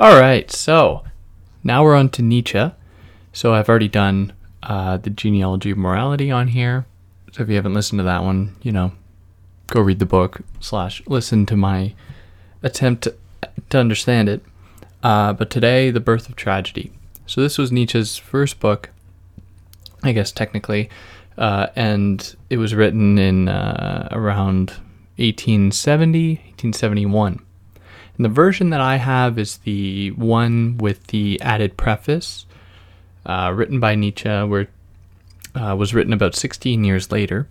All right, so now we're on to Nietzsche. So I've already done uh, the genealogy of morality on here. So if you haven't listened to that one, you know, go read the book slash listen to my attempt to, to understand it. Uh, but today, the birth of tragedy. So this was Nietzsche's first book, I guess technically, uh, and it was written in uh, around 1870, 1871. And the version that I have is the one with the added preface, uh, written by Nietzsche, where uh, was written about 16 years later,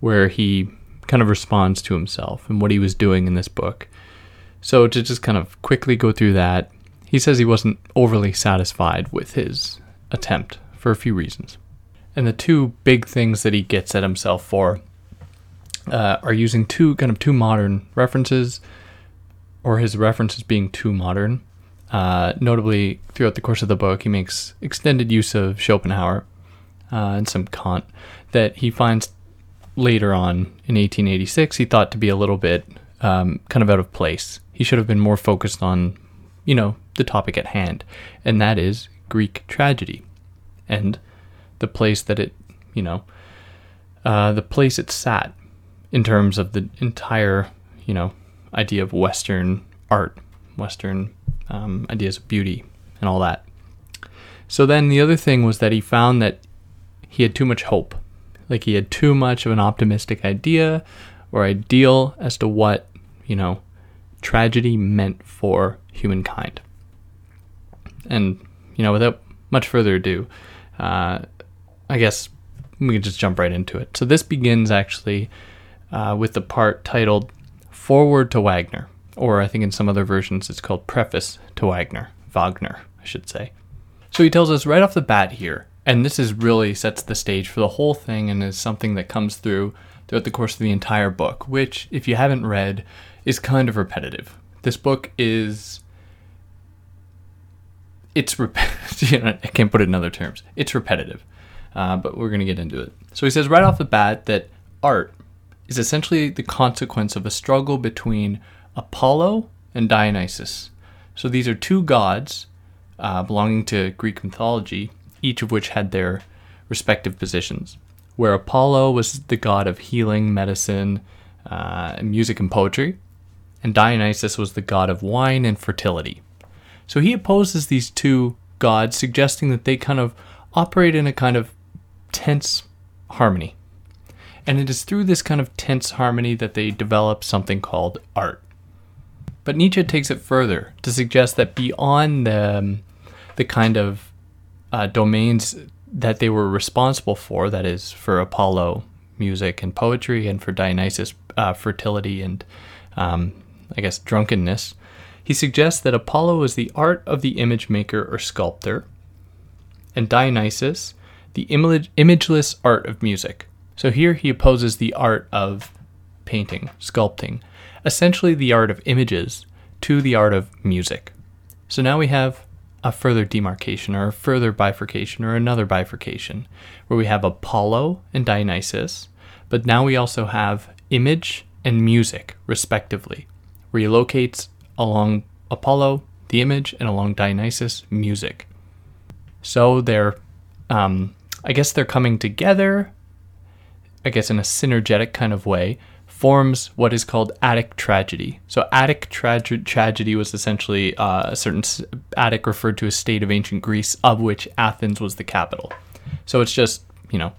where he kind of responds to himself and what he was doing in this book. So to just kind of quickly go through that, he says he wasn't overly satisfied with his attempt for a few reasons. And the two big things that he gets at himself for uh, are using two kind of two modern references, or his references being too modern. Uh, notably, throughout the course of the book, he makes extended use of Schopenhauer uh, and some Kant that he finds later on in 1886 he thought to be a little bit um, kind of out of place. He should have been more focused on, you know, the topic at hand, and that is Greek tragedy and the place that it, you know, uh, the place it sat in terms of the entire, you know, idea of Western art, Western um, ideas of beauty, and all that. So then the other thing was that he found that he had too much hope. Like he had too much of an optimistic idea or ideal as to what, you know, tragedy meant for humankind. And, you know, without much further ado, uh, I guess we can just jump right into it. So this begins actually uh, with the part titled Foreword to Wagner, or I think in some other versions it's called Preface to Wagner, Wagner, I should say. So he tells us right off the bat here and this is really sets the stage for the whole thing and is something that comes through throughout the course of the entire book, which, if you haven't read, is kind of repetitive. This book is. It's repetitive. I can't put it in other terms. It's repetitive, uh, but we're going to get into it. So he says right off the bat that art is essentially the consequence of a struggle between Apollo and Dionysus. So these are two gods uh, belonging to Greek mythology each of which had their respective positions. Where Apollo was the god of healing, medicine, uh, music, and poetry, and Dionysus was the god of wine and fertility. So he opposes these two gods, suggesting that they kind of operate in a kind of tense harmony. And it is through this kind of tense harmony that they develop something called art. But Nietzsche takes it further to suggest that beyond the, the kind of uh, domains that they were responsible for that is, for Apollo, music and poetry, and for Dionysus, uh, fertility and, um, I guess, drunkenness. He suggests that Apollo was the art of the image maker or sculptor, and Dionysus, the image- imageless art of music. So here he opposes the art of painting, sculpting, essentially the art of images, to the art of music. So now we have a further demarcation or a further bifurcation or another bifurcation where we have Apollo and Dionysus, but now we also have image and music, respectively, where he locates along Apollo the image and along Dionysus music. So they're, um, I guess they're coming together, I guess in a synergetic kind of way, forms what is called Attic tragedy. So, Attic tra- tragedy was essentially uh, a certain Attic referred to a state of ancient Greece, of which Athens was the capital. So, it's just, you know,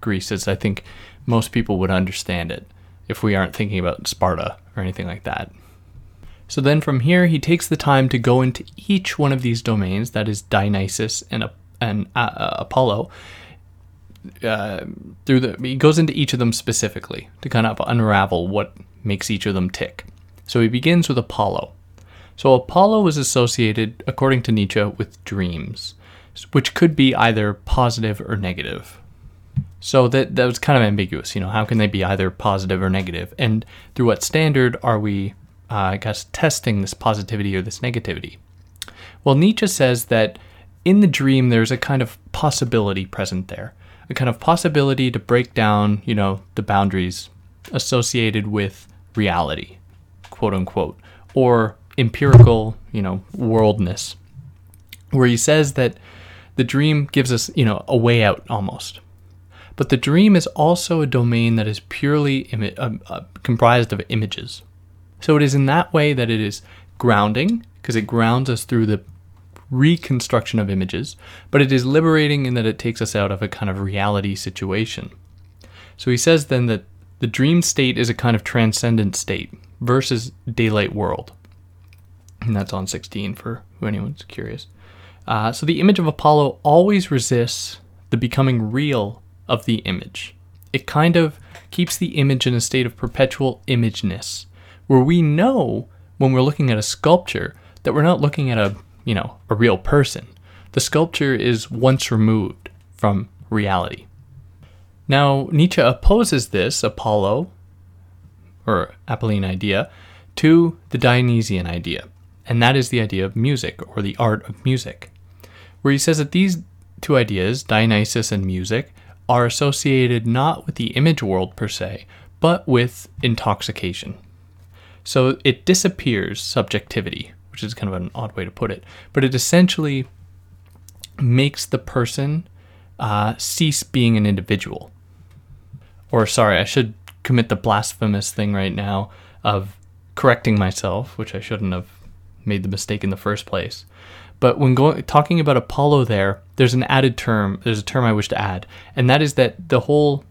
Greece, as I think most people would understand it if we aren't thinking about Sparta or anything like that. So, then from here, he takes the time to go into each one of these domains that is, Dionysus and, and uh, uh Apollo uh, through the he goes into each of them specifically to kind of unravel what makes each of them tick. So he begins with Apollo. So Apollo was associated, according to Nietzsche, with dreams, which could be either positive or negative. So that that was kind of ambiguous. You know, how can they be either positive or negative? And through what standard are we, uh, I guess, testing this positivity or this negativity? Well, Nietzsche says that in the dream there's a kind of possibility present there a kind of possibility to break down, you know, the boundaries associated with reality, quote unquote, or empirical, you know, worldness, where he says that the dream gives us, you know, a way out almost. But the dream is also a domain that is purely uh, uh, comprised of images. So it is in that way that it is grounding, because it grounds us through the reconstruction of images, but it is liberating in that it takes us out of a kind of reality situation. So he says then that the dream state is a kind of transcendent state versus daylight world. And that's on 16 for who anyone's curious. Uh, so the image of Apollo always resists the becoming real of the image. It kind of keeps the image in a state of perpetual imageness, where we know when we're looking at a sculpture that we're not looking at a, you know, a real person. The sculpture is once removed from reality. Now, Nietzsche opposes this Apollo or Apolline idea to the Dionysian idea, and that is the idea of music or the art of music, where he says that these two ideas, Dionysus and music, are associated not with the image world per se, but with intoxication. So it disappears subjectivity, which is kind of an odd way to put it, but it essentially makes the person uh, cease being an individual. Or, sorry, I should commit the blasphemous thing right now of correcting myself, which I shouldn't have made the mistake in the first place. But when going talking about Apollo there, there's an added term, there's a term I wish to add, and that is that the whole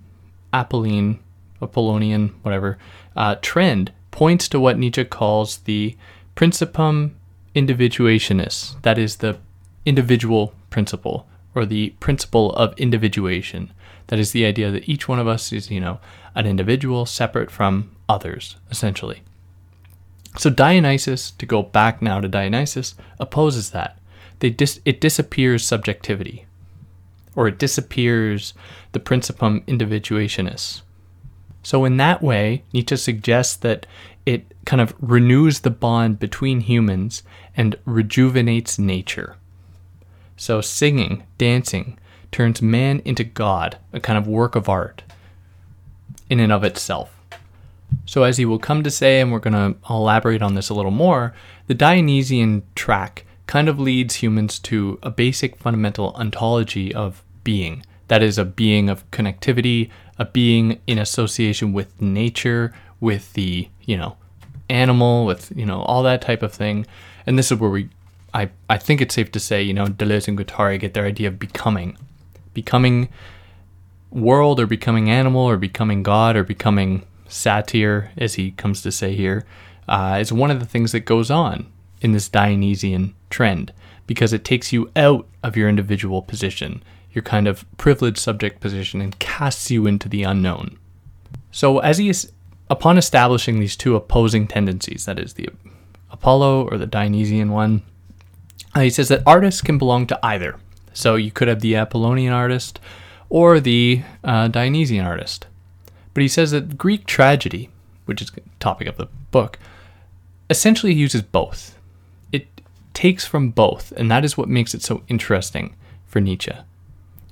Apolline, Apollonian, whatever, uh, trend points to what Nietzsche calls the principium individuationis, that is the individual principle, or the principle of individuation. That is the idea that each one of us is, you know, an individual separate from others, essentially. So Dionysus, to go back now to Dionysus, opposes that. They dis- it disappears subjectivity, or it disappears the principium individuationis. So in that way, Nietzsche suggests that it kind of renews the bond between humans and rejuvenates nature. So singing, dancing, turns man into God, a kind of work of art in and of itself. So, as he will come to say, and we're going to elaborate on this a little more, the Dionysian track kind of leads humans to a basic fundamental ontology of being. That is, a being of connectivity, a being in association with nature, with the, you know, animal, with, you know, all that type of thing. And this is where we, I, I think it's safe to say, you know, Deleuze and Guattari get their idea of becoming. Becoming world or becoming animal or becoming God or becoming satyr, as he comes to say here, uh, is one of the things that goes on in this Dionysian trend because it takes you out of your individual position, your kind of privileged subject position, and casts you into the unknown. So, as he is, upon establishing these two opposing tendencies, that is the Apollo or the Dionysian one, uh, he says that artists can belong to either. So, you could have the Apollonian artist or the uh, Dionysian artist. But he says that Greek tragedy, which is the topic of the book, essentially uses both. It takes from both, and that is what makes it so interesting for Nietzsche.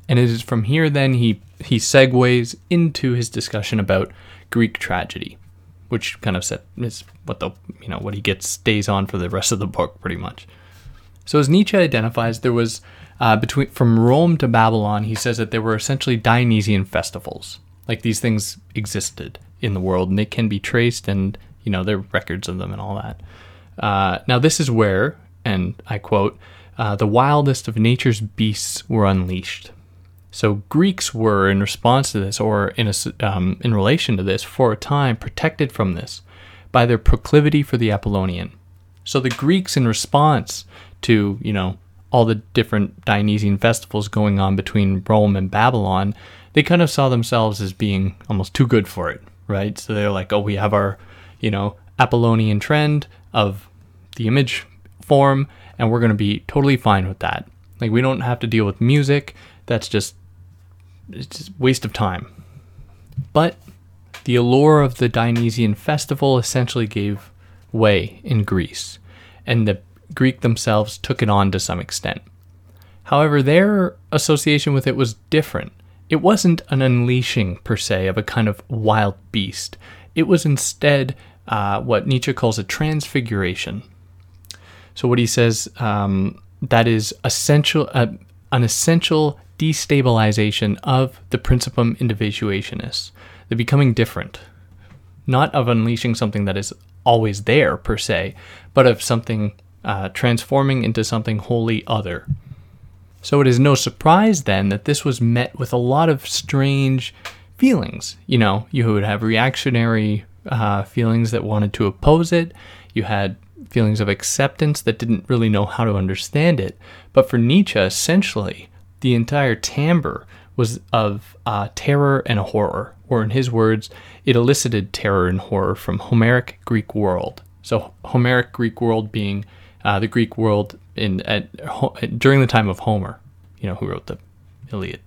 And it is from here then he he segues into his discussion about Greek tragedy, which kind of set is what the you know what he gets stays on for the rest of the book pretty much. So as Nietzsche identifies, there was uh, between from Rome to Babylon, he says that there were essentially Dionysian festivals. Like these things existed in the world, and they can be traced, and you know there are records of them and all that. Uh, now this is where, and I quote, uh, the wildest of nature's beasts were unleashed. So Greeks were, in response to this, or in a, um, in relation to this, for a time protected from this by their proclivity for the Apollonian. So the Greeks, in response to you know all the different Dionysian festivals going on between Rome and Babylon, they kind of saw themselves as being almost too good for it, right? So they're like, oh, we have our, you know, Apollonian trend of the image form, and we're going to be totally fine with that. Like, we don't have to deal with music. That's just, it's just waste of time. But the allure of the Dionysian festival essentially gave way in Greece, and the Greek themselves took it on to some extent. However, their association with it was different. It wasn't an unleashing per se of a kind of wild beast. It was instead uh, what Nietzsche calls a transfiguration. So what he says um, that is essential, uh, an essential destabilization of the principium individuationis, the becoming different, not of unleashing something that is always there per se, but of something uh, transforming into something wholly other. So it is no surprise then that this was met with a lot of strange feelings. You know, you would have reactionary uh, feelings that wanted to oppose it. You had feelings of acceptance that didn't really know how to understand it. But for Nietzsche, essentially, the entire timbre was of uh, terror and horror, or in his words, it elicited terror and horror from Homeric Greek world. So Homeric Greek world being uh, the Greek world in at, during the time of Homer, you know, who wrote the Iliad.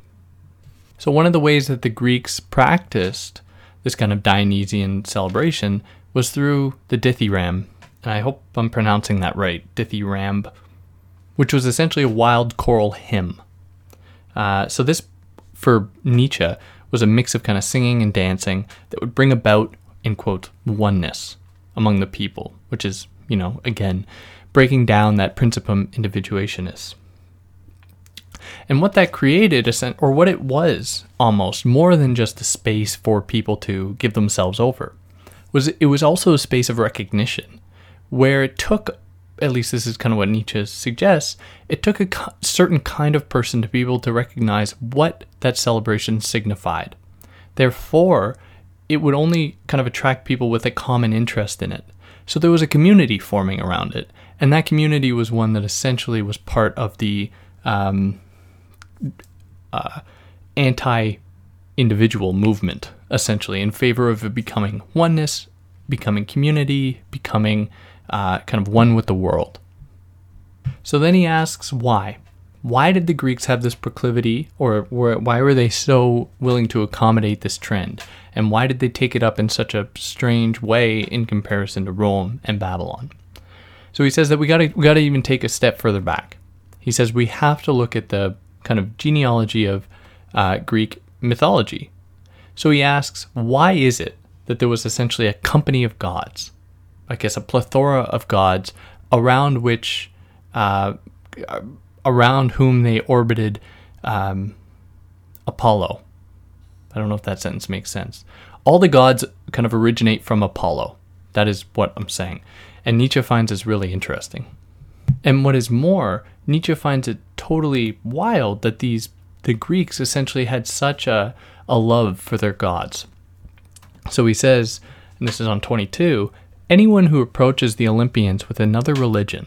So one of the ways that the Greeks practiced this kind of Dionysian celebration was through the dithyramb, and I hope I'm pronouncing that right, dithyramb, which was essentially a wild choral hymn. Uh, so this, for Nietzsche, was a mix of kind of singing and dancing that would bring about, in quote, oneness among the people, which is, you know, again, breaking down that principium individuationis. And what that created, or what it was almost, more than just a space for people to give themselves over, was it was also a space of recognition, where it took, at least this is kind of what Nietzsche suggests, it took a certain kind of person to be able to recognize what that celebration signified. Therefore, it would only kind of attract people with a common interest in it. So there was a community forming around it, and that community was one that essentially was part of the um, uh, anti individual movement, essentially, in favor of becoming oneness, becoming community, becoming uh, kind of one with the world. So then he asks why. Why did the Greeks have this proclivity, or were, why were they so willing to accommodate this trend? And why did they take it up in such a strange way in comparison to Rome and Babylon? So he says that we got to we got to even take a step further back. He says we have to look at the kind of genealogy of uh, Greek mythology. So he asks, why is it that there was essentially a company of gods? I guess a plethora of gods around which, uh, around whom they orbited um, Apollo. I don't know if that sentence makes sense. All the gods kind of originate from Apollo. That is what I'm saying. And Nietzsche finds this really interesting. And what is more, Nietzsche finds it totally wild that these the Greeks essentially had such a, a love for their gods. So he says, and this is on 22, anyone who approaches the Olympians with another religion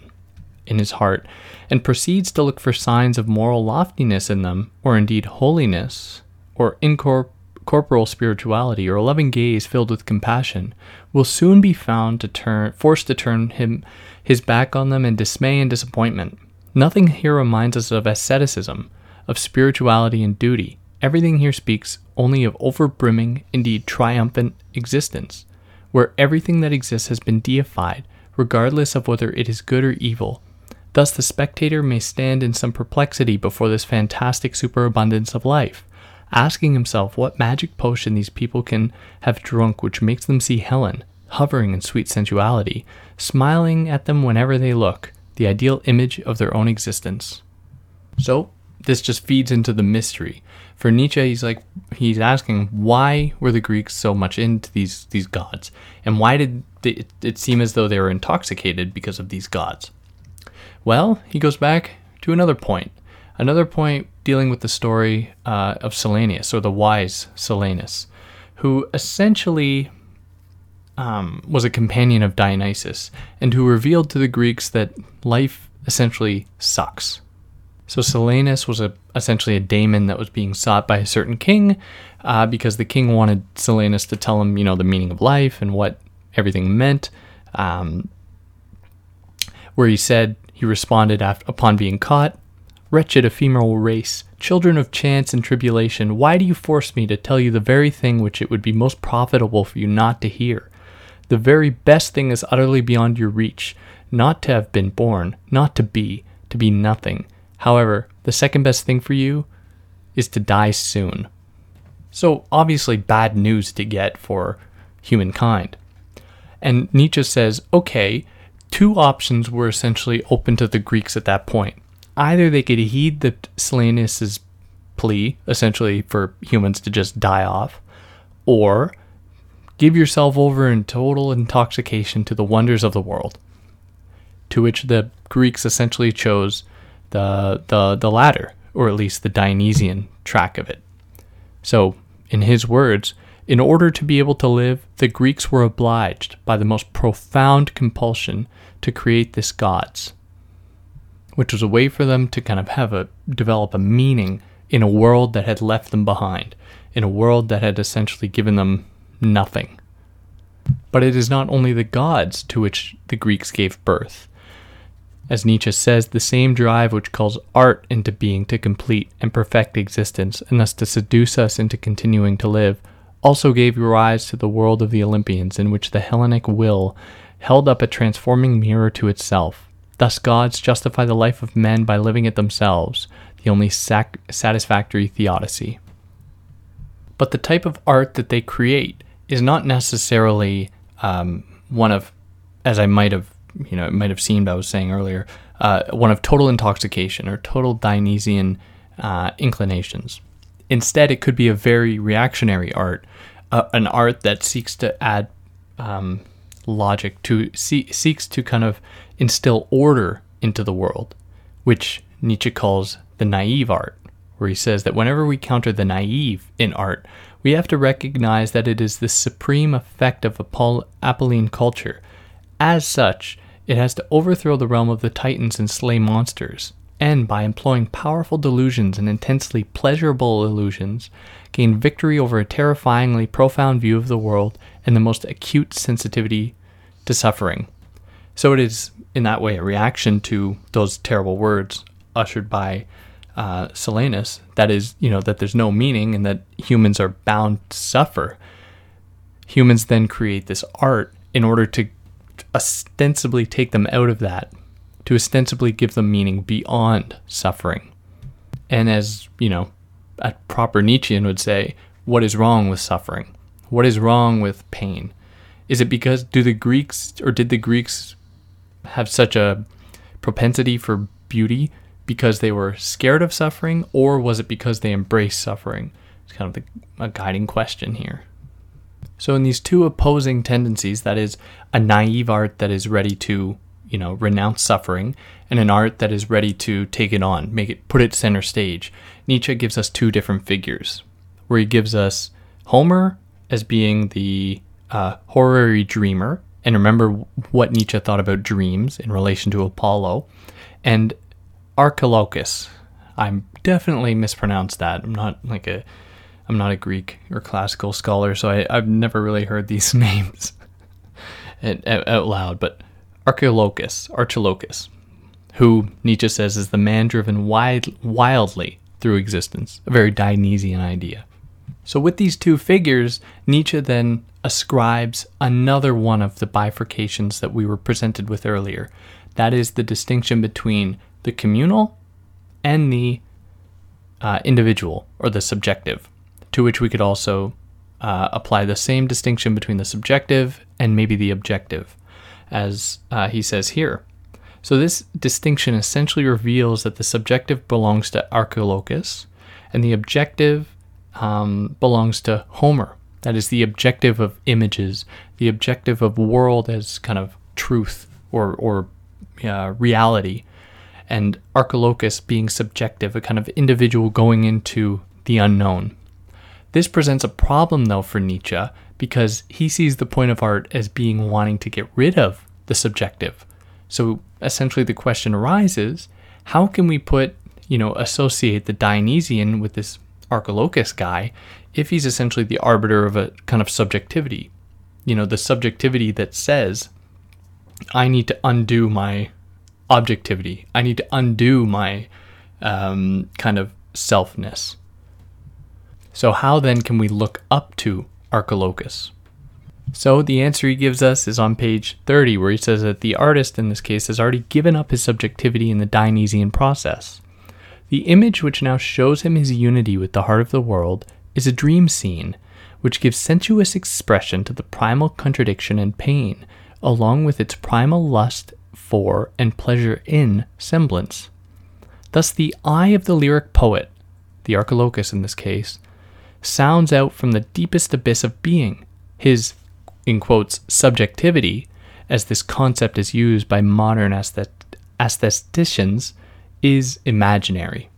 in his heart and proceeds to look for signs of moral loftiness in them, or indeed holiness, or incorporeal spirituality, or a loving gaze filled with compassion, will soon be found to turn forced to turn him his back on them in dismay and disappointment. Nothing here reminds us of asceticism, of spirituality and duty. Everything here speaks only of overbrimming, indeed triumphant existence, where everything that exists has been deified, regardless of whether it is good or evil. Thus, the spectator may stand in some perplexity before this fantastic superabundance of life, asking himself what magic potion these people can have drunk which makes them see Helen, hovering in sweet sensuality, smiling at them whenever they look, the ideal image of their own existence. So, this just feeds into the mystery. For Nietzsche, he's like he's asking why were the Greeks so much into these these gods, and why did they, it, it seem as though they were intoxicated because of these gods? Well, he goes back to another point, another point dealing with the story uh, of Silenus or the wise Silenus, who essentially um, was a companion of Dionysus and who revealed to the Greeks that life essentially sucks. So Silenus was a, essentially a daemon that was being sought by a certain king uh, because the king wanted Silenus to tell him, you know, the meaning of life and what everything meant. Um, where he said, he responded after, upon being caught, Wretched ephemeral race, children of chance and tribulation, why do you force me to tell you the very thing which it would be most profitable for you not to hear? The very best thing is utterly beyond your reach not to have been born, not to be, to be nothing. However, the second best thing for you is to die soon. So, obviously, bad news to get for humankind. And Nietzsche says, okay, two options were essentially open to the Greeks at that point. Either they could heed the Silenus's plea, essentially for humans to just die off, or give yourself over in total intoxication to the wonders of the world. To which the Greeks essentially chose the the the latter, or at least the Dionysian track of it. So, in his words, in order to be able to live, the Greeks were obliged by the most profound compulsion to create this gods, which was a way for them to kind of have a develop a meaning in a world that had left them behind, in a world that had essentially given them nothing. But it is not only the gods to which the Greeks gave birth. As Nietzsche says, the same drive which calls art into being to complete and perfect existence, and thus to seduce us into continuing to live, also gave rise to the world of the Olympians, in which the Hellenic will held up a transforming mirror to itself. Thus, gods justify the life of men by living it themselves, the only sac- satisfactory theodicy. But the type of art that they create is not necessarily um, one of, as I might have, you know, it might have seemed I was saying earlier, uh, one of total intoxication or total Dionysian uh, inclinations. Instead, it could be a very reactionary art, uh, an art that seeks to add um, logic, to see, seeks to kind of instill order into the world, which Nietzsche calls the naive art, where he says that whenever we counter the naive in art, we have to recognize that it is the supreme effect of Apolline culture. As such, it has to overthrow the realm of the Titans and slay monsters, and by employing powerful delusions and intensely pleasurable illusions, gain victory over a terrifyingly profound view of the world and the most acute sensitivity to suffering. So it is, in that way, a reaction to those terrible words ushered by uh, Silenus, that is, you know, that there's no meaning and that humans are bound to suffer. Humans then create this art in order to ostensibly take them out of that, to ostensibly give them meaning beyond suffering. And as, you know, a proper Nietzschean would say, what is wrong with suffering? What is wrong with pain? Is it because do the Greeks or did the Greeks have such a propensity for beauty because they were scared of suffering, or was it because they embraced suffering? It's kind of the, a guiding question here. So, in these two opposing tendencies, that is, a naive art that is ready to, you know, renounce suffering, and an art that is ready to take it on, make it, put it center stage, Nietzsche gives us two different figures, where he gives us Homer as being the uh, horary dreamer, and remember what Nietzsche thought about dreams in relation to Apollo, and Archilochus. I'm definitely mispronounced that. I'm not like a I'm not a Greek or classical scholar, so I, have never really heard these names out loud. But Archilochus, Archilochus, who Nietzsche says is the man driven wild, wildly through existence, a very Dionysian idea. So, with these two figures, Nietzsche then ascribes another one of the bifurcations that we were presented with earlier. That is the distinction between the communal and the uh, individual or the subjective, to which we could also uh, apply the same distinction between the subjective and maybe the objective, as uh, he says here. So, this distinction essentially reveals that the subjective belongs to Archilochus and the objective um, belongs to Homer. That is the objective of images, the objective of world as kind of truth or, or uh, reality, and Archilochus being subjective, a kind of individual going into the unknown. This presents a problem, though, for Nietzsche because he sees the point of art as being wanting to get rid of the subjective. So essentially, the question arises how can we put, you know, associate the Dionysian with this Archilochus guy if he's essentially the arbiter of a kind of subjectivity? You know, the subjectivity that says, I need to undo my objectivity. I need to undo my um, kind of selfness. So, how then can we look up to Archilochus? So, the answer he gives us is on page 30, where he says that the artist in this case has already given up his subjectivity in the Dionysian process. The image which now shows him his unity with the heart of the world is a dream scene, which gives sensuous expression to the primal contradiction and pain, along with its primal lust for and pleasure in semblance. Thus, the eye of the lyric poet, the Archilochus in this case, sounds out from the deepest abyss of being. His, in quotes, subjectivity, as this concept is used by modern aestheticians, is imaginary.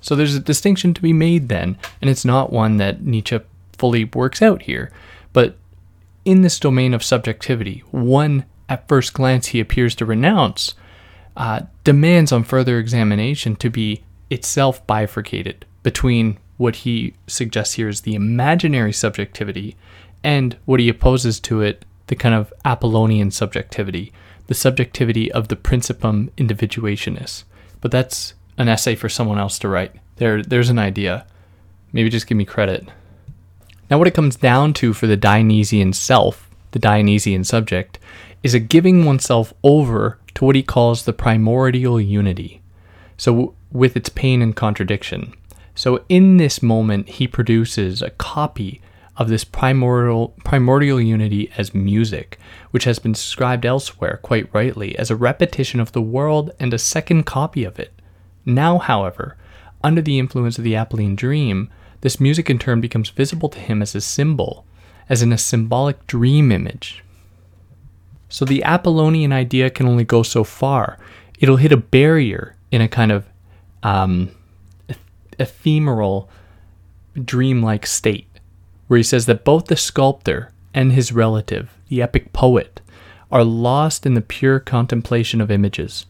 So there's a distinction to be made then, and it's not one that Nietzsche fully works out here. But in this domain of subjectivity, one at first glance he appears to renounce, uh, demands on further examination to be itself bifurcated between what he suggests here is the imaginary subjectivity and what he opposes to it, the kind of Apollonian subjectivity, the subjectivity of the principium individuationis. But that's an essay for someone else to write. There, there's an idea. Maybe just give me credit. Now, what it comes down to for the Dionysian self, the Dionysian subject, is a giving oneself over to what he calls the primordial unity. So, with its pain and contradiction. So, in this moment, he produces a copy of this primordial, primordial unity as music, which has been described elsewhere, quite rightly, as a repetition of the world and a second copy of it. Now, however, under the influence of the Apolline dream, this music in turn becomes visible to him as a symbol, as in a symbolic dream image. So the Apollonian idea can only go so far. It'll hit a barrier in a kind of um, ephemeral, dreamlike state, where he says that both the sculptor and his relative, the epic poet, are lost in the pure contemplation of images.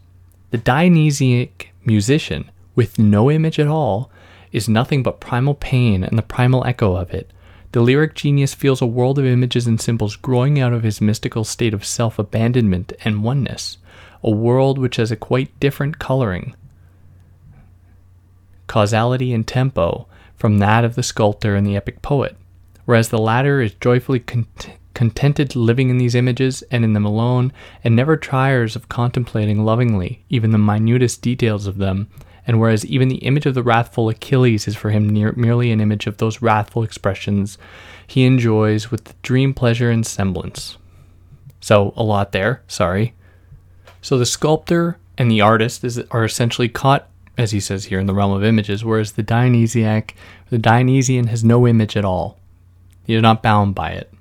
The Dionysiac musician, with no image at all, is nothing but primal pain and the primal echo of it. The lyric genius feels a world of images and symbols growing out of his mystical state of self abandonment and oneness, a world which has a quite different coloring, causality, and tempo from that of the sculptor and the epic poet, whereas the latter is joyfully cont- contented living in these images and in them alone, and never tires of contemplating lovingly even the minutest details of them and whereas even the image of the wrathful Achilles is for him near, merely an image of those wrathful expressions he enjoys with the dream pleasure and semblance. So, a lot there, sorry. So, the sculptor and the artist is, are essentially caught, as he says here, in the realm of images, whereas the Dionysiac, the Dionysian has no image at all. He is not bound by it.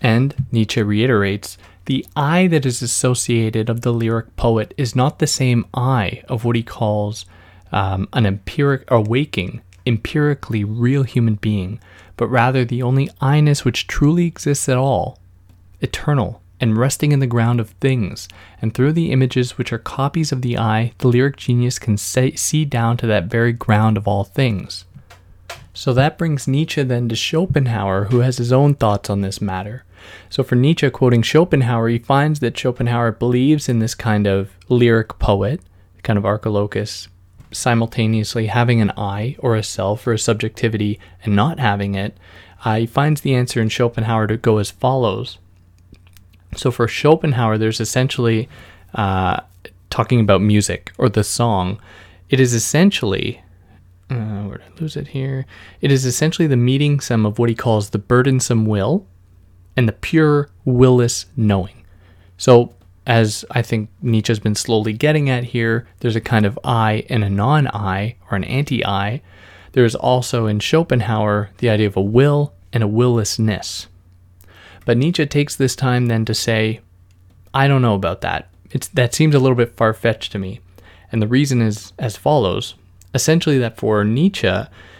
And Nietzsche reiterates the I that is associated of the lyric poet is not the same I of what he calls um, an empiric or waking, empirically real human being, but rather the only I-ness which truly exists at all, eternal and resting in the ground of things, and through the images which are copies of the eye, the lyric genius can see down to that very ground of all things. So that brings Nietzsche then to Schopenhauer, who has his own thoughts on this matter. So for Nietzsche, quoting Schopenhauer, he finds that Schopenhauer believes in this kind of lyric poet, kind of Archilochus, simultaneously having an I or a self or a subjectivity and not having it. Uh, he finds the answer in Schopenhauer to go as follows. So for Schopenhauer, there's essentially uh, talking about music or the song. It is essentially uh, where did I lose it here? It is essentially the meeting sum of what he calls the burdensome will and the pure willless knowing. So, as I think Nietzsche's been slowly getting at here, there's a kind of I and a non I, or an anti I. There's also in Schopenhauer the idea of a will and a willlessness. But Nietzsche takes this time then to say, I don't know about that. It's, that seems a little bit far fetched to me. And the reason is as follows essentially, that for Nietzsche,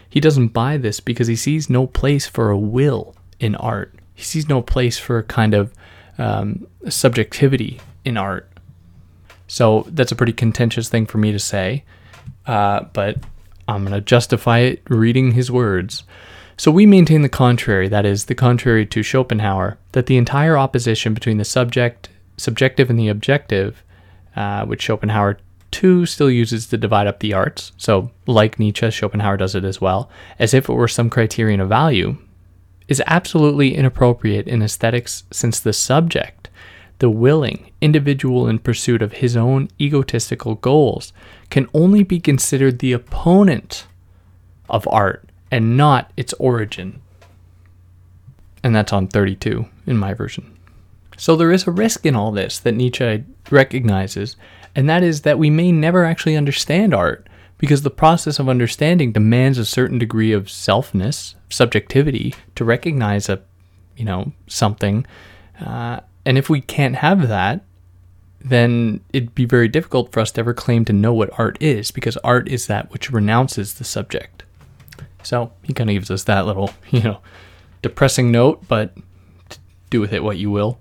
he doesn't buy this because he sees no place for a will in art he sees no place for a kind of um, subjectivity in art. So that's a pretty contentious thing for me to say, uh, but I'm going to justify it reading his words. So we maintain the contrary, that is, the contrary to Schopenhauer, that the entire opposition between the subject, subjective, and the objective, uh, which Schopenhauer too still uses to divide up the arts. So, like Nietzsche, Schopenhauer does it as well, as if it were some criterion of value, is absolutely inappropriate in aesthetics since the subject, the willing individual in pursuit of his own egotistical goals, can only be considered the opponent of art and not its origin. And that's on 32 in my version. So there is a risk in all this that Nietzsche recognizes, and that is that we may never actually understand art because the process of understanding demands a certain degree of selfness, subjectivity to recognize a, you know, something. Uh, and if we can't have that, then it'd be very difficult for us to ever claim to know what art is because art is that which renounces the subject. So he kind of gives us that little, you know, depressing note, but do with it what you will.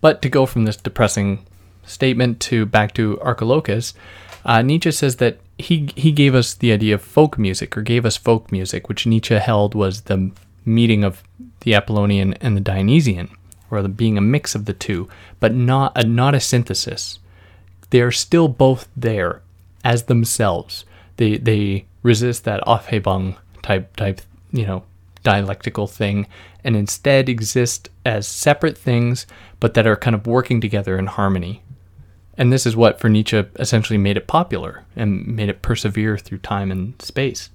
But to go from this depressing statement to back to Archilochus, uh, Nietzsche says that he he gave us the idea of folk music, or gave us folk music, which Nietzsche held was the meeting of the Apollonian and the Dionysian, or the being a mix of the two, but not a not a synthesis. They are still both there as themselves. They they resist that Aufhebung type type you know dialectical thing and instead exist as separate things but that are kind of working together in harmony and this is what, for Nietzsche, essentially made it popular and made it persevere through time and space.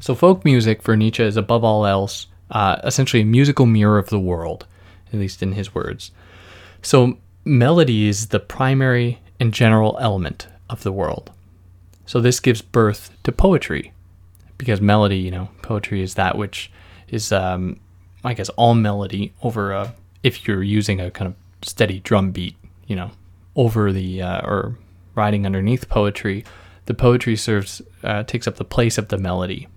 So, folk music for Nietzsche is above all else uh, essentially a musical mirror of the world, at least in his words. So, melody is the primary and general element of the world. So, this gives birth to poetry, because melody, you know, poetry is that which is, um, I guess, all melody over a, if you're using a kind of steady drum beat, you know, over the uh, or riding underneath poetry, the poetry serves uh, takes up the place of the melody.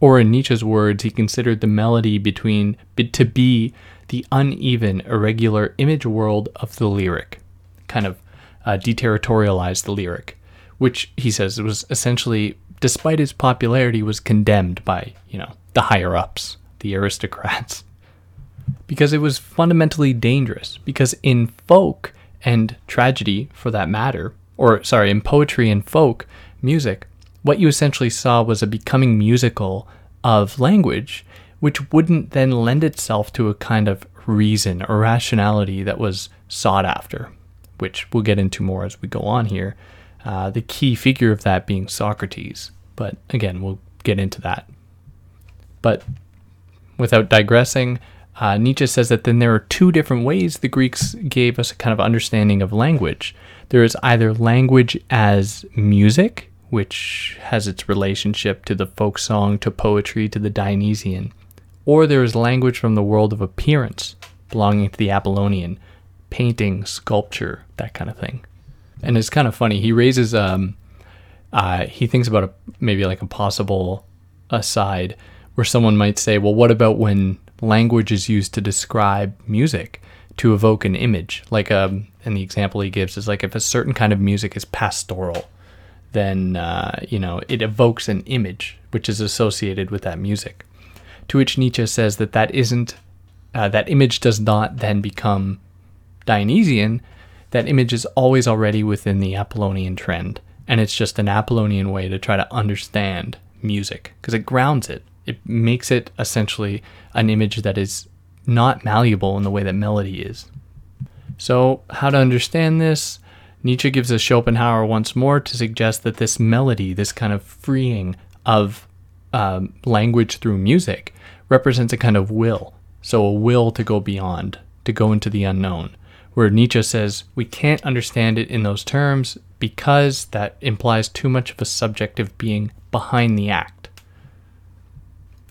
Or in Nietzsche's words, he considered the melody between to be the uneven, irregular image world of the lyric, kind of uh, deterritorialized the lyric, which he says was essentially, despite his popularity, was condemned by you know the higher ups, the aristocrats, because it was fundamentally dangerous. Because in folk, and tragedy for that matter, or sorry, in poetry and folk music, what you essentially saw was a becoming musical of language, which wouldn't then lend itself to a kind of reason or rationality that was sought after, which we'll get into more as we go on here. Uh, the key figure of that being Socrates. But again, we'll get into that. But without digressing, uh, Nietzsche says that then there are two different ways the Greeks gave us a kind of understanding of language. There is either language as music, which has its relationship to the folk song, to poetry, to the Dionysian, or there is language from the world of appearance, belonging to the Apollonian, painting, sculpture, that kind of thing. And it's kind of funny. He raises, um, uh, he thinks about a, maybe like a possible aside where someone might say, well, what about when language is used to describe music to evoke an image. Like, um, and the example he gives is like if a certain kind of music is pastoral, then uh, you know it evokes an image which is associated with that music. To which Nietzsche says that that isn't uh, that image does not then become Dionysian. That image is always already within the Apollonian trend, and it's just an Apollonian way to try to understand music because it grounds it it makes it essentially an image that is not malleable in the way that melody is. So, how to understand this? Nietzsche gives us Schopenhauer once more to suggest that this melody, this kind of freeing of um, language through music, represents a kind of will. So, a will to go beyond, to go into the unknown. Where Nietzsche says we can't understand it in those terms because that implies too much of a subjective being behind the act.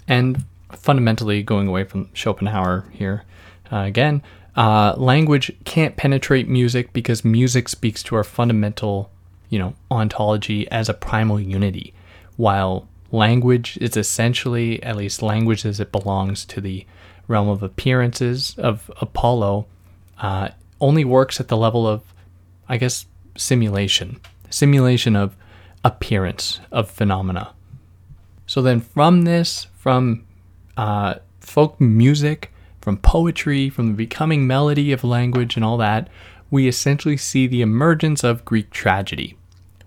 And fundamentally, going away from Schopenhauer here uh, again, uh, language can't penetrate music because music speaks to our fundamental, you know, ontology as a primal unity, while language is essentially, at least language as it belongs to the realm of appearances of Apollo, uh, only works at the level of, I guess, simulation, simulation of appearance of phenomena. So then, from this, from uh, folk music, from poetry, from the becoming melody of language and all that, we essentially see the emergence of Greek tragedy,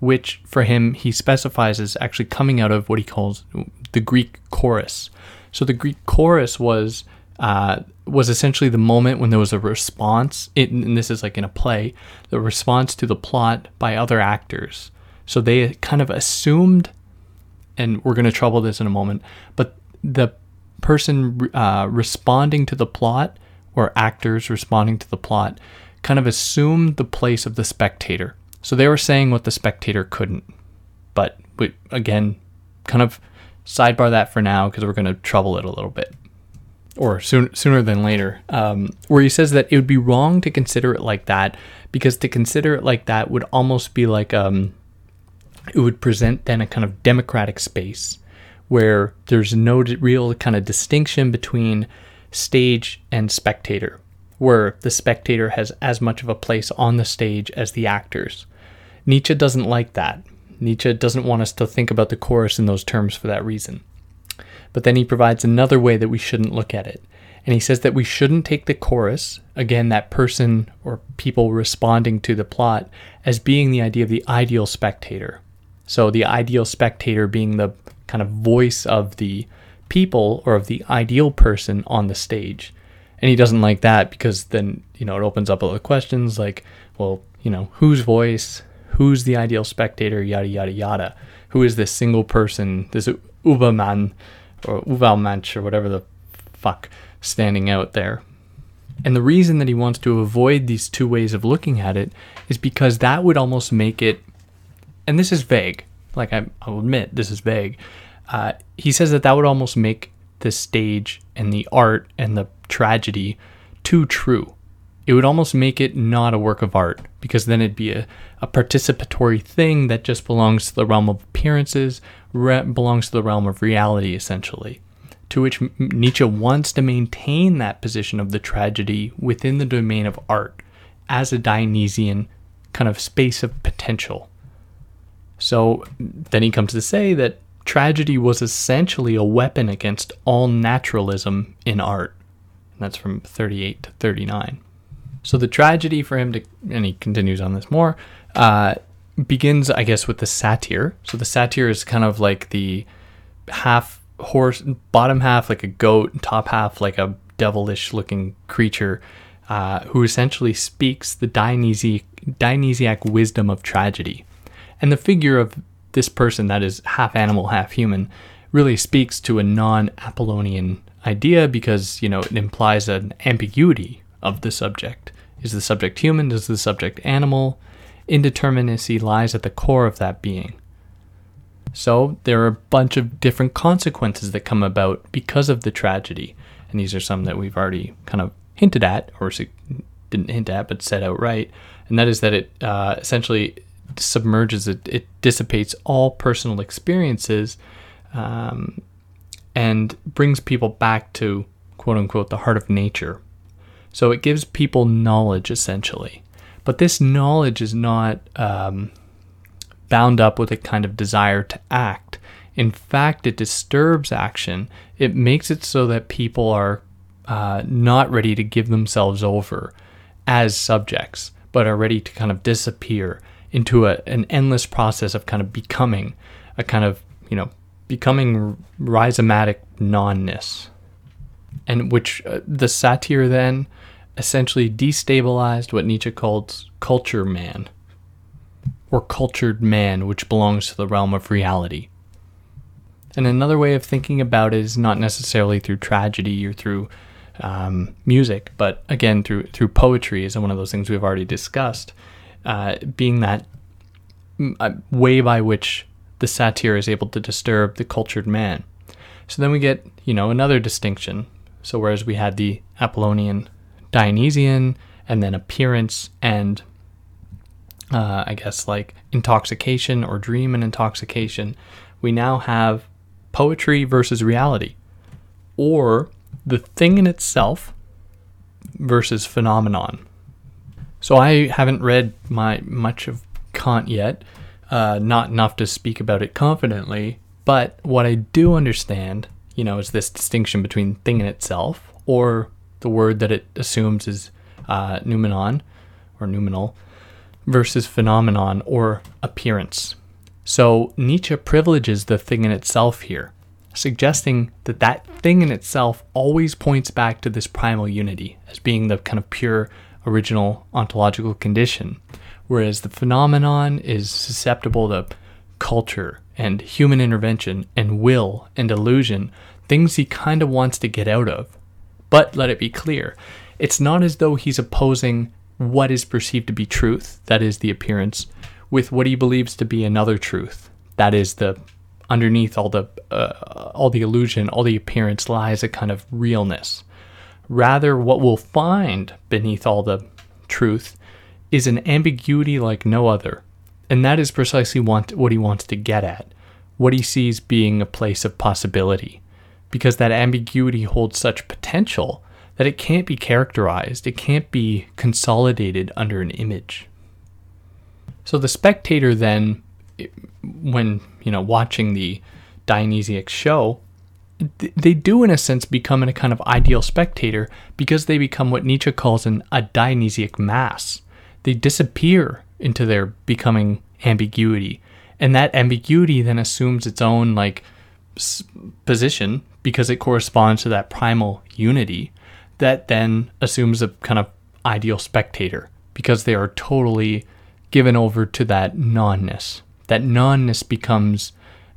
which for him he specifies as actually coming out of what he calls the Greek chorus. So the Greek chorus was uh, was essentially the moment when there was a response. And this is like in a play, the response to the plot by other actors. So they kind of assumed, and we're going to trouble this in a moment, but the person uh, responding to the plot or actors responding to the plot kind of assumed the place of the spectator. So they were saying what the spectator couldn't. But we, again, kind of sidebar that for now because we're going to trouble it a little bit. Or soon, sooner than later, um, where he says that it would be wrong to consider it like that because to consider it like that would almost be like um, it would present then a kind of democratic space where there's no real kind of distinction between stage and spectator, where the spectator has as much of a place on the stage as the actors. Nietzsche doesn't like that. Nietzsche doesn't want us to think about the chorus in those terms for that reason. But then he provides another way that we shouldn't look at it. And he says that we shouldn't take the chorus, again, that person or people responding to the plot, as being the idea of the ideal spectator. So the ideal spectator being the kind of voice of the people or of the ideal person on the stage. And he doesn't like that because then, you know, it opens up a lot of questions like, well, you know, whose voice, who's the ideal spectator, yada, yada, yada. Who is this single person, this Uberman or Uvalmensch or whatever the fuck standing out there? And the reason that he wants to avoid these two ways of looking at it is because that would almost make it, and this is vague, like I, will admit, this is vague. Uh, he says that that would almost make the stage and the art and the tragedy too true. It would almost make it not a work of art because then it'd be a, a participatory thing that just belongs to the realm of appearances, re- belongs to the realm of reality, essentially. To which Nietzsche wants to maintain that position of the tragedy within the domain of art as a Dionysian kind of space of potential. So then he comes to say that tragedy was essentially a weapon against all naturalism in art. And that's from 38 to 39. So the tragedy for him to, and he continues on this more, uh, begins, I guess, with the satyr. So the satyr is kind of like the half horse, bottom half like a goat, top half like a devilish looking creature uh, who essentially speaks the Dionysiac, wisdom of tragedy. And the figure of this person that is half animal, half human really speaks to a non Apollonian idea because, you know, it implies an ambiguity of the subject. Is the subject human? Is the subject animal? Indeterminacy lies at the core of that being. So there are a bunch of different consequences that come about because of the tragedy. And these are some that we've already kind of hinted at, or didn't hint at, but said outright. And that is that it uh, essentially submerges it, it dissipates all personal experiences um, and brings people back to quote unquote the heart of nature. So it gives people knowledge essentially. But this knowledge is not um, bound up with a kind of desire to act. In fact, it disturbs action. It makes it so that people are uh, not ready to give themselves over as subjects, but are ready to kind of disappear into a, an endless process of kind of becoming a kind of, you know, becoming rhizomatic nonness. And which uh, the satyr then essentially destabilized what Nietzsche called culture man, or cultured man, which belongs to the realm of reality. And another way of thinking about it is not necessarily through tragedy or through um, music, but again through through poetry is one of those things we've already discussed uh, being that uh, way by which the satyr is able to disturb the cultured man. So then we get, you know, another distinction. So whereas we had the Apollonian Dionysian and then appearance and uh, I guess like intoxication or dream and intoxication, we now have poetry versus reality, or the thing in itself versus phenomenon. So I haven't read my much of Kant yet, uh, not enough to speak about it confidently. But what I do understand, you know, is this distinction between thing in itself, or the word that it assumes is uh, noumenon or noumenal, versus phenomenon or appearance. So Nietzsche privileges the thing in itself here, suggesting that that thing in itself always points back to this primal unity as being the kind of pure original ontological condition, whereas the phenomenon is susceptible to culture and human intervention and will and illusion, things he kind of wants to get out of. But let it be clear, It's not as though he's opposing what is perceived to be truth, that is the appearance, with what he believes to be another truth, that is the underneath all the uh, all the illusion, all the appearance lies a kind of realness. Rather, what we'll find beneath all the truth is an ambiguity like no other, and that is precisely what, what he wants to get at, what he sees being a place of possibility, because that ambiguity holds such potential that it can't be characterized, it can't be consolidated under an image. So the spectator then, when you know watching the Dionysiac show, they do in a sense become a kind of ideal spectator because they become what Nietzsche calls an a Dionysiac mass. They disappear into their becoming ambiguity, and that ambiguity then assumes its own like position because it corresponds to that primal unity that then assumes a kind of ideal spectator because they are totally given over to that nonness. That nonness becomes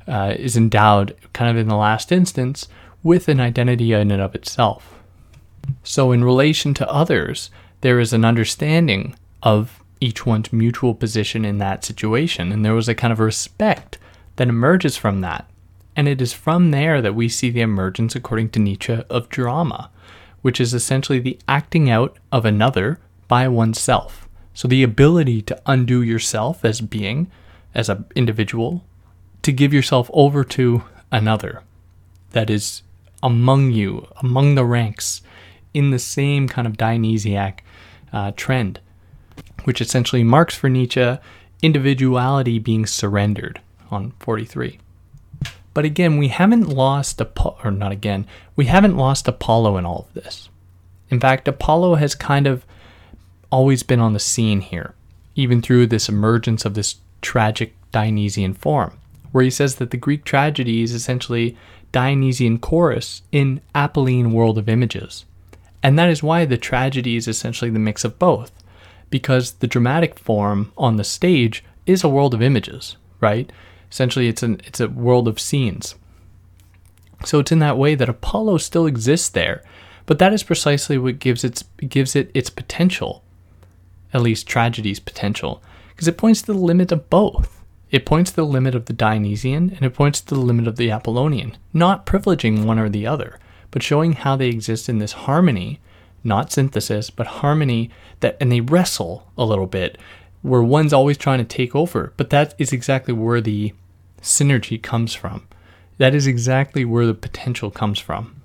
uh, is endowed kind of in the last instance with an identity in and of itself. So in relation to others, there is an understanding of each one's mutual position in that situation, and there was a kind of respect that emerges from that. And it is from there that we see the emergence, according to Nietzsche, of drama which is essentially the acting out of another by oneself. So the ability to undo yourself as being, as an individual, to give yourself over to another that is among you, among the ranks, in the same kind of Dionysiac uh, trend, which essentially marks for Nietzsche individuality being surrendered on 43. But again, we haven't lost Apollo, or not again, we haven't lost Apollo in all of this. In fact, Apollo has kind of always been on the scene here, even through this emergence of this tragic Dionysian form, where he says that the Greek tragedy is essentially Dionysian chorus in Apolline world of images. And that is why the tragedy is essentially the mix of both, because the dramatic form on the stage is a world of images, right? Essentially, it's an it's a world of scenes. So it's in that way that Apollo still exists there, but that is precisely what gives its gives it its potential, at least tragedy's potential, because it points to the limit of both. It points to the limit of the Dionysian and it points to the limit of the Apollonian, not privileging one or the other, but showing how they exist in this harmony, not synthesis, but harmony that and they wrestle a little bit where one's always trying to take over, but that is exactly where the synergy comes from. That is exactly where the potential comes from.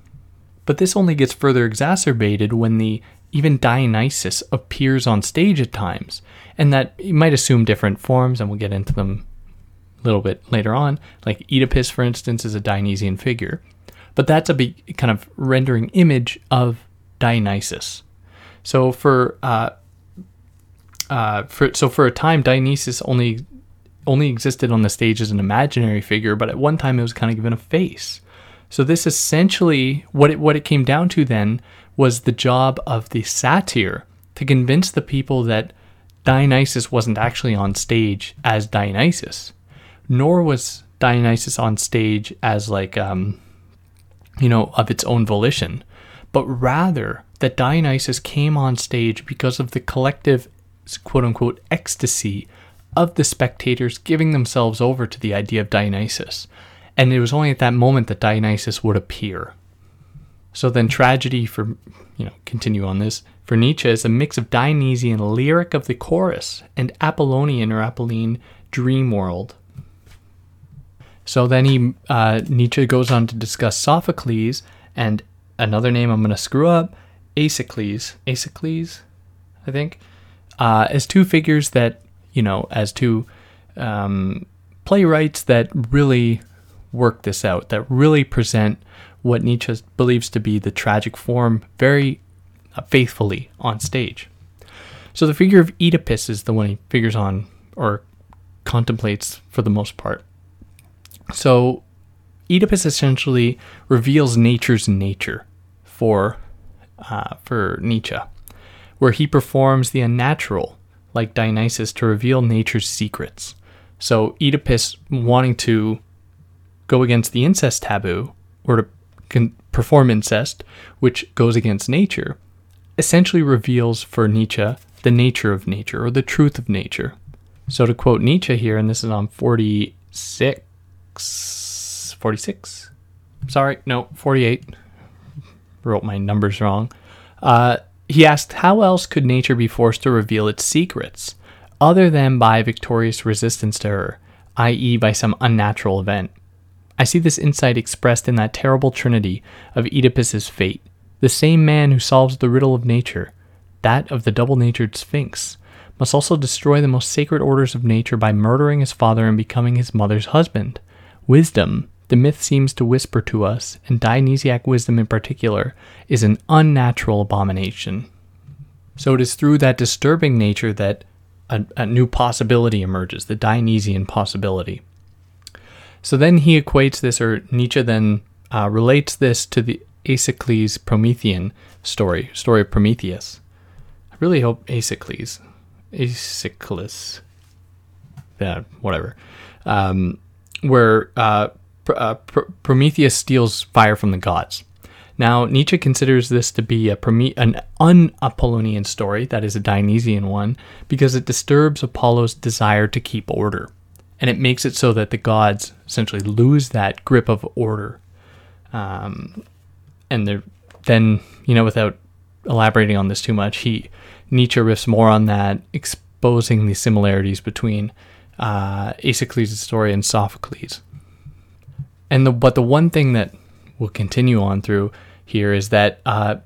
But this only gets further exacerbated when the even Dionysus appears on stage at times, and that might assume different forms, and we'll get into them a little bit later on. Like Oedipus, for instance, is a Dionysian figure, but that's a big kind of rendering image of Dionysus. So for uh, uh, for so for a time, Dionysus only only existed on the stage as an imaginary figure, but at one time it was kind of given a face. So this essentially what it what it came down to then was the job of the satyr to convince the people that Dionysus wasn't actually on stage as Dionysus, nor was Dionysus on stage as like um, you know of its own volition, but rather that Dionysus came on stage because of the collective quote unquote ecstasy of the spectators giving themselves over to the idea of Dionysus. And it was only at that moment that Dionysus would appear. So then tragedy for you know, continue on this, for Nietzsche is a mix of Dionysian lyric of the chorus and Apollonian or Apolline dream world. So then he uh, Nietzsche goes on to discuss Sophocles and another name I'm going to screw up, Aeschylus, Aeschylus, I think, uh, as two figures that you know, as two um, playwrights that really work this out, that really present what Nietzsche believes to be the tragic form very uh, faithfully on stage. So the figure of Oedipus is the one he figures on or contemplates for the most part. So Oedipus essentially reveals nature's nature for uh, for Nietzsche, where he performs the unnatural like Dionysus, to reveal nature's secrets. So Oedipus wanting to go against the incest taboo or to con- perform incest, which goes against nature, essentially reveals for Nietzsche the nature of nature or the truth of nature. So to quote Nietzsche here, and this is on 46, 46? Sorry, no, 48. Wrote my numbers wrong. Uh, he asked, how else could nature be forced to reveal its secrets, other than by victorious resistance to her, i.e., by some unnatural event? I see this insight expressed in that terrible trinity of Oedipus's fate, the same man who solves the riddle of nature, that of the double natured Sphinx, must also destroy the most sacred orders of nature by murdering his father and becoming his mother's husband. Wisdom, the myth seems to whisper to us, and Dionysiac wisdom in particular, is an unnatural abomination. So it is through that disturbing nature that a, a new possibility emerges, the Dionysian possibility. So then he equates this, or Nietzsche then uh, relates this to the Aeschylus Promethean story, story of Prometheus. I really hope Aeschylus, Aeschylus, yeah, whatever, um, where uh, uh, Prometheus steals fire from the gods. Now, Nietzsche considers this to be a Prome- an un-Apollonian story, that is a Dionysian one, because it disturbs Apollo's desire to keep order. And it makes it so that the gods essentially lose that grip of order. Um, and then, you know, without elaborating on this too much, he Nietzsche riffs more on that, exposing the similarities between uh, story and Sophocles. And the but the one thing that we'll continue on through here is that uh,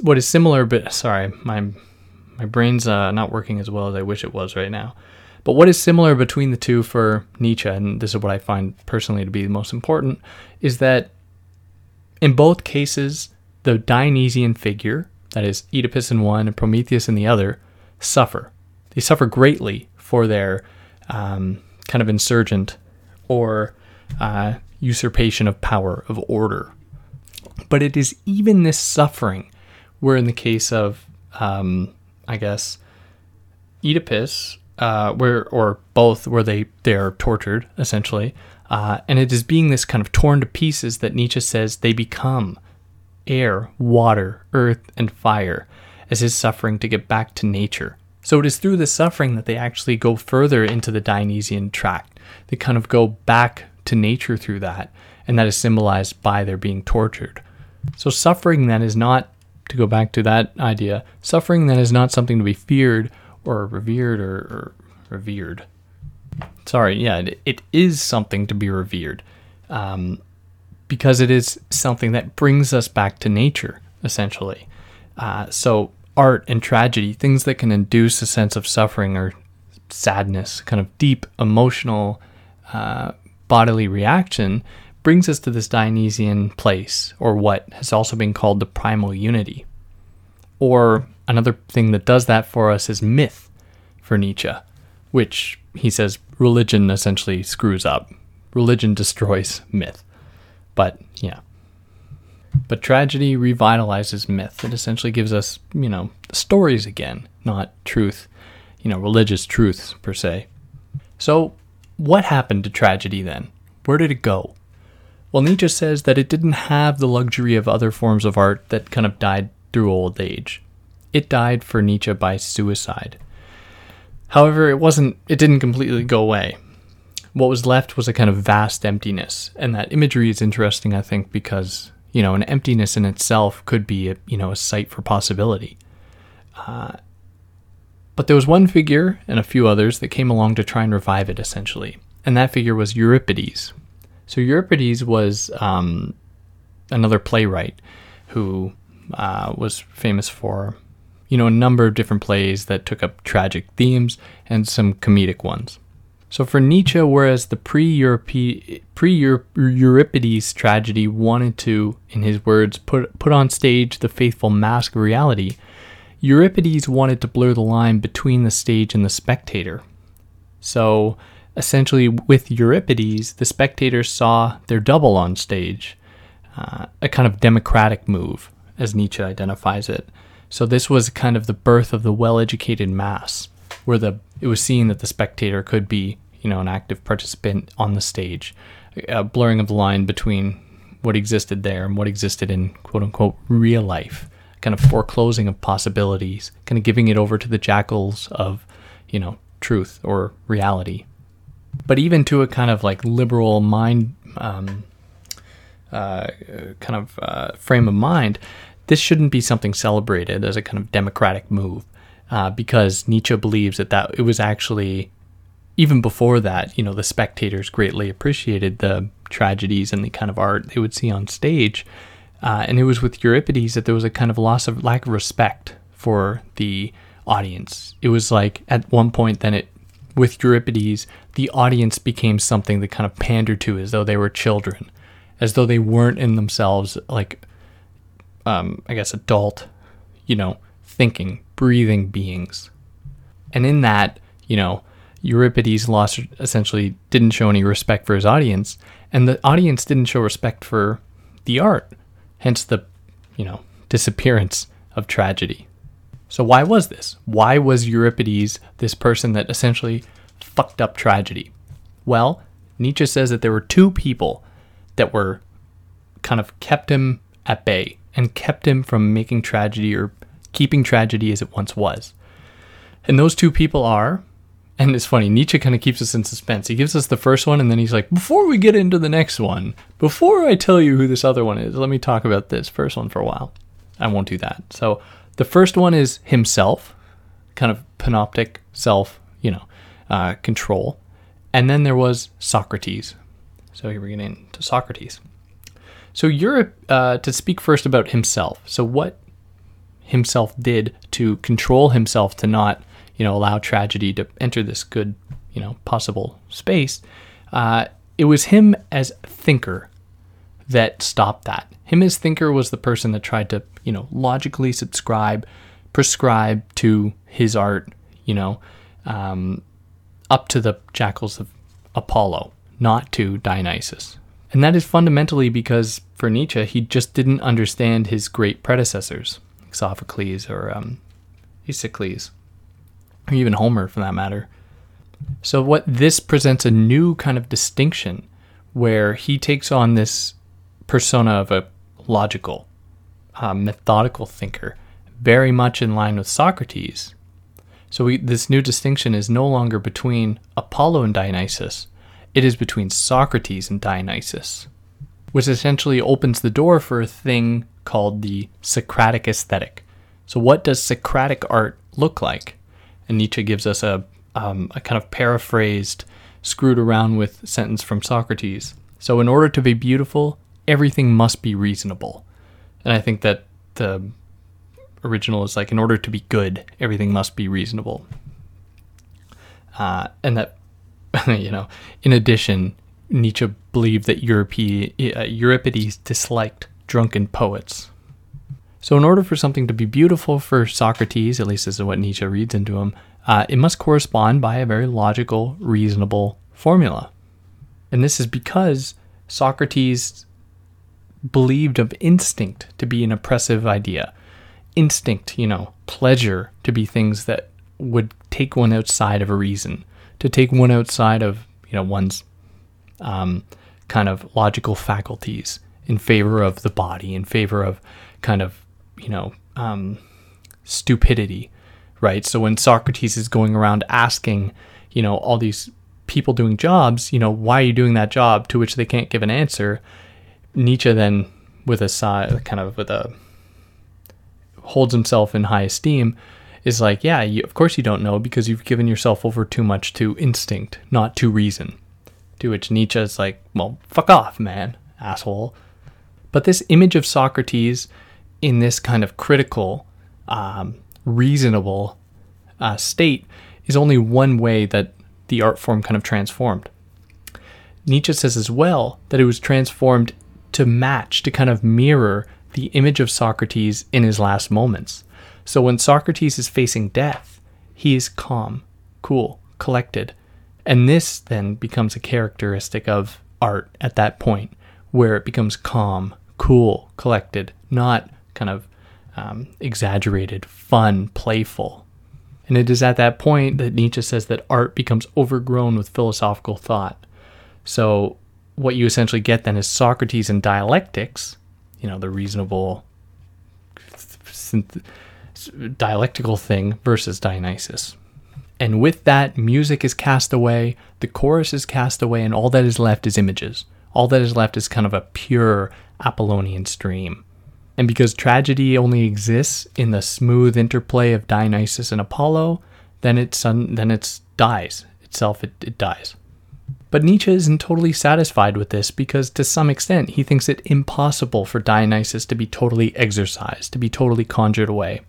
what is similar, but sorry, my my brain's uh, not working as well as I wish it was right now. But what is similar between the two for Nietzsche, and this is what I find personally to be the most important, is that in both cases, the Dionysian figure, that is Oedipus in one and Prometheus in the other, suffer. They suffer greatly for their um, kind of insurgent or uh, usurpation of power, of order. But it is even this suffering where, in the case of, um, I guess, Oedipus, uh, where or both, where they they are tortured essentially, uh, and it is being this kind of torn to pieces that Nietzsche says they become air, water, earth, and fire as his suffering to get back to nature. So it is through the suffering that they actually go further into the Dionysian tract. They kind of go back to nature through that, and that is symbolized by their being tortured. So, suffering then is not, to go back to that idea, suffering then is not something to be feared or revered or, or revered. Sorry, yeah, it, it is something to be revered um, because it is something that brings us back to nature, essentially. Uh, so, art and tragedy, things that can induce a sense of suffering or sadness, kind of deep emotional uh, bodily reaction brings us to this Dionysian place, or what has also been called the primal unity. Or another thing that does that for us is myth for Nietzsche, which he says religion essentially screws up. Religion destroys myth. But yeah. But tragedy revitalizes myth. It essentially gives us, you know, stories again, not truth, you know, religious truths per se. So what happened to tragedy then? Where did it go? Well, Nietzsche says that it didn't have the luxury of other forms of art that kind of died through old age. It died for Nietzsche by suicide. However, it wasn't it didn't completely go away. What was left was a kind of vast emptiness, and that imagery is interesting I think because, you know, an emptiness in itself could be a, you know, a site for possibility. Uh, but there was one figure and a few others that came along to try and revive it, essentially. And that figure was Euripides. So Euripides was um, another playwright who uh, was famous for, you know, a number of different plays that took up tragic themes and some comedic ones. So for Nietzsche, whereas the pre-Euripides tragedy wanted to, in his words, put put on stage the faithful mask of reality, Euripides wanted to blur the line between the stage and the spectator. So essentially, with Euripides, the spectators saw their double on stage, uh, a kind of democratic move, as Nietzsche identifies it. So this was kind of the birth of the well-educated mass, where the it was seen that the spectator could be, you know, an active participant on the stage, a blurring of the line between what existed there and what existed in quote unquote real life kind of foreclosing of possibilities, kind of giving it over to the jackals of, you know, truth or reality. But even to a kind of like liberal mind, um, uh, kind of uh, frame of mind, this shouldn't be something celebrated as a kind of democratic move, uh, because Nietzsche believes that that it was actually even before that, you know, the spectators greatly appreciated the tragedies and the kind of art they would see on stage. Uh, and it was with Euripides that there was a kind of loss of lack of respect for the audience. It was like at one point, then it, with Euripides, the audience became something that kind of pandered to as though they were children, as though they weren't in themselves like, um, I guess, adult, you know, thinking, breathing beings. And in that, you know, Euripides lost essentially didn't show any respect for his audience, and the audience didn't show respect for the art. Hence the, you know, disappearance of tragedy. So why was this? Why was Euripides this person that essentially fucked up tragedy? Well, Nietzsche says that there were two people that were kind of kept him at bay and kept him from making tragedy or keeping tragedy as it once was. And those two people are and it's funny, Nietzsche kind of keeps us in suspense. He gives us the first one, and then he's like, before we get into the next one, before I tell you who this other one is, let me talk about this first one for a while. I won't do that. So the first one is himself, kind of panoptic self, you know, uh, control. And then there was Socrates. So here we're getting into Socrates. So you're uh, to speak first about himself. So what himself did to control himself to not you know, allow tragedy to enter this good, you know, possible space. Uh, it was him as thinker that stopped that. Him as thinker was the person that tried to, you know, logically subscribe, prescribe to his art, you know, um, up to the jackals of Apollo, not to Dionysus. And that is fundamentally because for Nietzsche, he just didn't understand his great predecessors, Sophocles or um, or even Homer for that matter. So, what this presents a new kind of distinction where he takes on this persona of a logical, uh, methodical thinker, very much in line with Socrates. So, we, this new distinction is no longer between Apollo and Dionysus, it is between Socrates and Dionysus, which essentially opens the door for a thing called the Socratic aesthetic. So, what does Socratic art look like? And Nietzsche gives us a, um, a kind of paraphrased, screwed around with sentence from Socrates. So, in order to be beautiful, everything must be reasonable. And I think that the original is like, in order to be good, everything must be reasonable. Uh, and that, you know, in addition, Nietzsche believed that uh, Euripides disliked drunken poets. So, in order for something to be beautiful for Socrates, at least this is what Nietzsche reads into him, uh, it must correspond by a very logical, reasonable formula. And this is because Socrates believed of instinct to be an oppressive idea. Instinct, you know, pleasure to be things that would take one outside of a reason, to take one outside of, you know, one's um, kind of logical faculties in favor of the body, in favor of kind of you know, um, stupidity, right? So when Socrates is going around asking, you know, all these people doing jobs, you know, why are you doing that job? To which they can't give an answer. Nietzsche then, with a side, kind of with a holds himself in high esteem, is like, yeah, you, of course you don't know because you've given yourself over too much to instinct, not to reason. To which Nietzsche is like, well, fuck off, man, asshole. But this image of Socrates in this kind of critical, um, reasonable uh, state is only one way that the art form kind of transformed. Nietzsche says as well that it was transformed to match, to kind of mirror the image of Socrates in his last moments. So when Socrates is facing death, he is calm, cool, collected. And this then becomes a characteristic of art at that point, where it becomes calm, cool, collected, not kind of um, exaggerated, fun, playful. And it is at that point that Nietzsche says that art becomes overgrown with philosophical thought. So, what you essentially get then is Socrates and dialectics, you know, the reasonable synth- dialectical thing versus Dionysus. And with that, music is cast away, the chorus is cast away, and all that is left is images. All that is left is kind of a pure Apollonian stream. And because tragedy only exists in the smooth interplay of Dionysus and Apollo, then it's then it's dies itself. It, it dies. But Nietzsche isn't totally satisfied with this because, to some extent, he thinks it impossible for Dionysus to be totally exorcised, to be totally conjured away.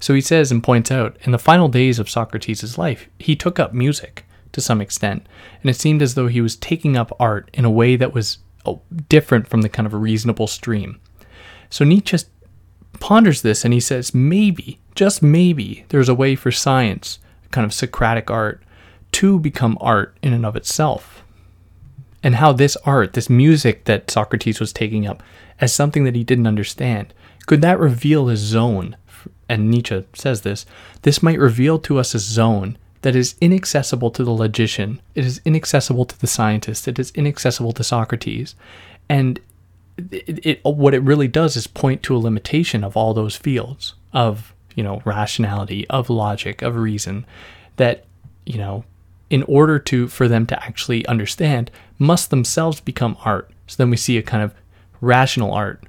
So he says and points out, in the final days of Socrates' life, he took up music to some extent, and it seemed as though he was taking up art in a way that was oh, different from the kind of reasonable stream. So Nietzsche ponders this and he says, maybe, just maybe, there's a way for science, kind of Socratic art, to become art in and of itself. And how this art, this music that Socrates was taking up as something that he didn't understand, could that reveal a zone? And Nietzsche says this this might reveal to us a zone that is inaccessible to the logician, it is inaccessible to the scientist, it is inaccessible to Socrates. And it, it, what it really does is point to a limitation of all those fields of you know rationality of logic of reason that you know in order to for them to actually understand must themselves become art. So then we see a kind of rational art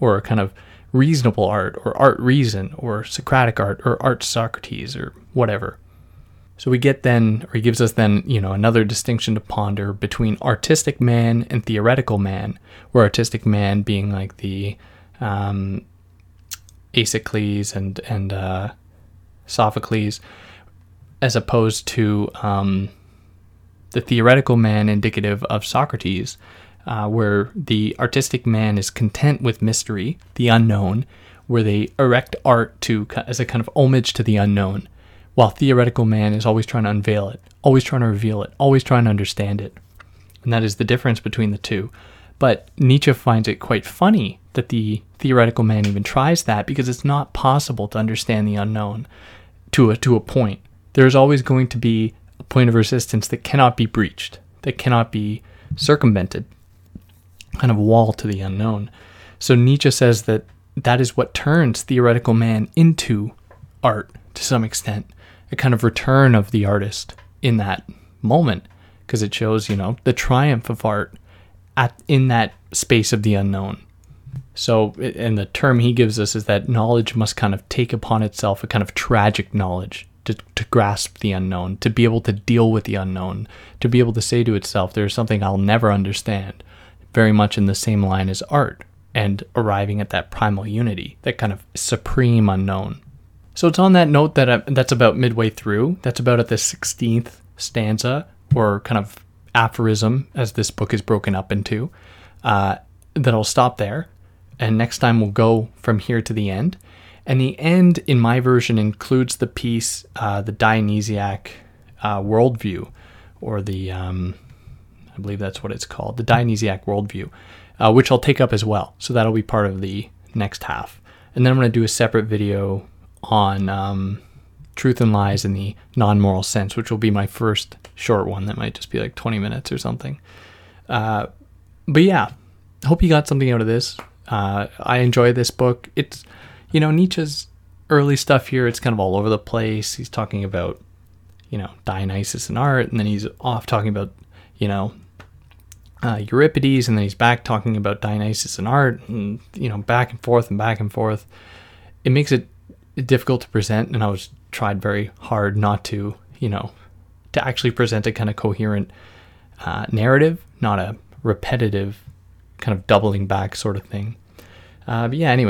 or a kind of reasonable art or art reason or socratic art or art socrates or whatever so we get then or he gives us then you know another distinction to ponder between artistic man and theoretical man where artistic man being like the um, and and uh, Sophocles as opposed to um, the theoretical man indicative of Socrates, uh, where the artistic man is content with mystery, the unknown, where they erect art to as a kind of homage to the unknown, while theoretical man is always trying to unveil it, always trying to reveal it, always trying to understand it. And that is the difference between the two. But Nietzsche finds it quite funny that the theoretical man even tries that because it's not possible to understand the unknown to a, to a point there's always going to be a point of resistance that cannot be breached, that cannot be circumvented, kind of a wall to the unknown. So Nietzsche says that that is what turns theoretical man into art some extent, a kind of return of the artist in that moment, because it shows, you know, the triumph of art at in that space of the unknown. So, and the term he gives us is that knowledge must kind of take upon itself a kind of tragic knowledge to, to grasp the unknown, to be able to deal with the unknown, to be able to say to itself, there's something I'll never understand, very much in the same line as art, and arriving at that primal unity, that kind of supreme unknown. So it's on that note that I, that's about midway through. That's about at the 16th stanza, or kind of aphorism, as this book is broken up into, uh, that I'll stop there. And next time we'll go from here to the end. And the end, in my version, includes the piece, uh, the Dionysiac uh, worldview, or the, um, I believe that's what it's called, the Dionysiac worldview, uh, which I'll take up as well. So that'll be part of the next half. And then I'm going to do a separate video on um, truth and lies in the non moral sense, which will be my first short one that might just be like 20 minutes or something. Uh, but yeah, hope you got something out of this. Uh, I enjoy this book. It's you know, Nietzsche's early stuff here, it's kind of all over the place. He's talking about, you know, Dionysus and art, and then he's off talking about, you know, uh, Euripides, and then he's back talking about Dionysus and art, and, you know, back and forth and back and forth. It makes it difficult to present, and I was tried very hard not to, you know, to actually present a kind of coherent uh, narrative, not a repetitive kind of doubling back sort of thing. Uh, but yeah, anyway.